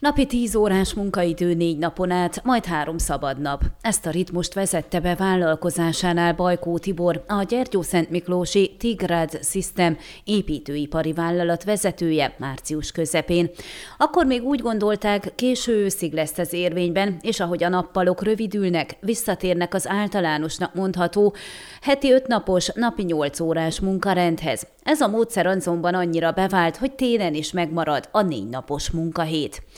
Napi 10 órás munkaidő négy napon át, majd három szabad nap. Ezt a ritmust vezette be vállalkozásánál Bajkó Tibor, a Gyergyó Szent Miklósi Tigrad System építőipari vállalat vezetője március közepén. Akkor még úgy gondolták, késő őszig lesz ez érvényben, és ahogy a nappalok rövidülnek, visszatérnek az általánosnak mondható heti öt napos, napi 8 órás munkarendhez. Ez a módszer azonban annyira bevált, hogy télen is megmarad a négy napos munkahét.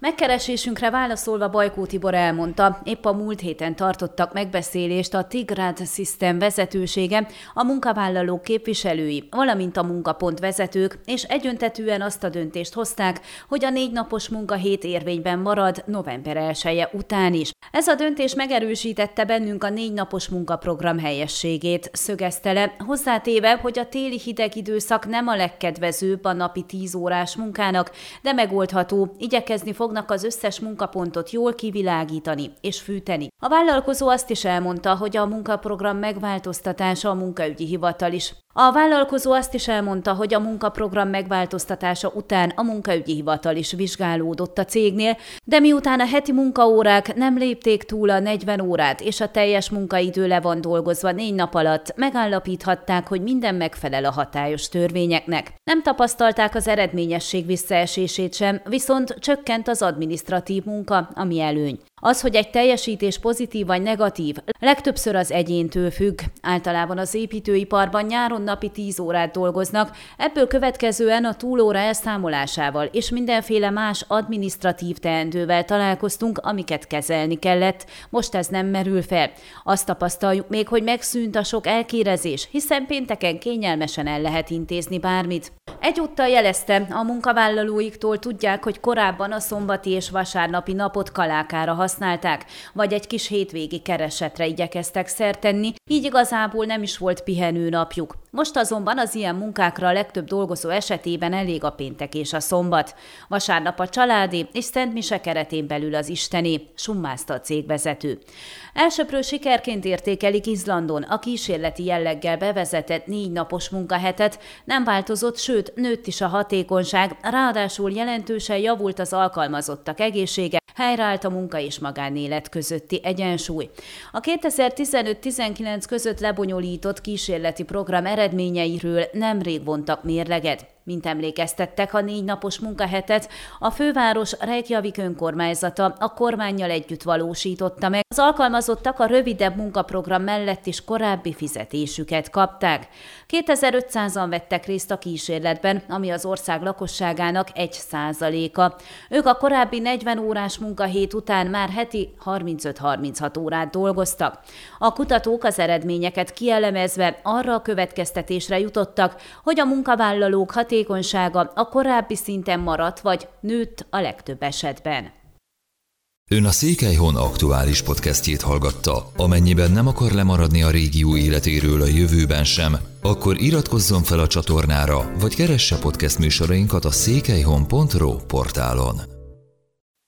Megkeresésünkre válaszolva Bajkó Tibor elmondta, épp a múlt héten tartottak megbeszélést a Tigrad System vezetősége, a munkavállalók képviselői, valamint a munkapont vezetők, és egyöntetűen azt a döntést hozták, hogy a négy napos munkahét érvényben marad november 1 -e után is. Ez a döntés megerősítette bennünk a négy napos munkaprogram helyességét, szögezte le, hozzátéve, hogy a téli hideg időszak nem a legkedvezőbb a napi 10 órás munkának, de megoldható, igyekezni fog fognak az összes munkapontot jól kivilágítani és fűteni. A vállalkozó azt is elmondta, hogy a munkaprogram megváltoztatása a munkaügyi hivatal is a vállalkozó azt is elmondta, hogy a munkaprogram megváltoztatása után a munkaügyi hivatal is vizsgálódott a cégnél, de miután a heti munkaórák nem lépték túl a 40 órát, és a teljes munkaidő le van dolgozva négy nap alatt, megállapíthatták, hogy minden megfelel a hatályos törvényeknek. Nem tapasztalták az eredményesség visszaesését sem, viszont csökkent az administratív munka, ami előny. Az, hogy egy teljesítés pozitív vagy negatív, legtöbbször az egyéntől függ. Általában az építőiparban nyáron napi 10 órát dolgoznak, ebből következően a túlóra elszámolásával és mindenféle más administratív teendővel találkoztunk, amiket kezelni kellett. Most ez nem merül fel. Azt tapasztaljuk még, hogy megszűnt a sok elkérezés, hiszen pénteken kényelmesen el lehet intézni bármit. Egyúttal jelezte, a munkavállalóiktól tudják, hogy korábban a szombati és vasárnapi napot kalákára használták, vagy egy kis hétvégi keresetre igyekeztek szertenni, így igazából nem is volt pihenő napjuk. Most azonban az ilyen munkákra a legtöbb dolgozó esetében elég a péntek és a szombat. Vasárnap a családi és Szent Mise keretén belül az isteni, summázta a cégvezető. Elsőprő sikerként értékelik Izlandon a kísérleti jelleggel bevezetett négy napos munkahetet, nem változott, sőt, nőtt is a hatékonyság, ráadásul jelentősen javult az alkalmazottak egészsége, helyreállt a munka és magánélet közötti egyensúly. A 2015-19 között lebonyolított kísérleti program eredményeiről nemrég vontak mérleget. Mint emlékeztettek a négy napos munkahetet, a főváros Reykjavik önkormányzata a kormányjal együtt valósította meg. Az alkalmazottak a rövidebb munkaprogram mellett is korábbi fizetésüket kapták. 2500-an vettek részt a kísérletben, ami az ország lakosságának egy százaléka. Ők a korábbi 40 órás munkahét után már heti 35-36 órát dolgoztak. A kutatók az eredményeket kielemezve arra a következtetésre jutottak, hogy a munkavállalók hatékonysága a korábbi szinten maradt vagy nőtt a legtöbb esetben. Ön a Székelyhon aktuális podcastjét hallgatta. Amennyiben nem akar lemaradni a régió életéről a jövőben sem, akkor iratkozzon fel a csatornára, vagy keresse podcast műsorainkat a székelyhon.pro portálon.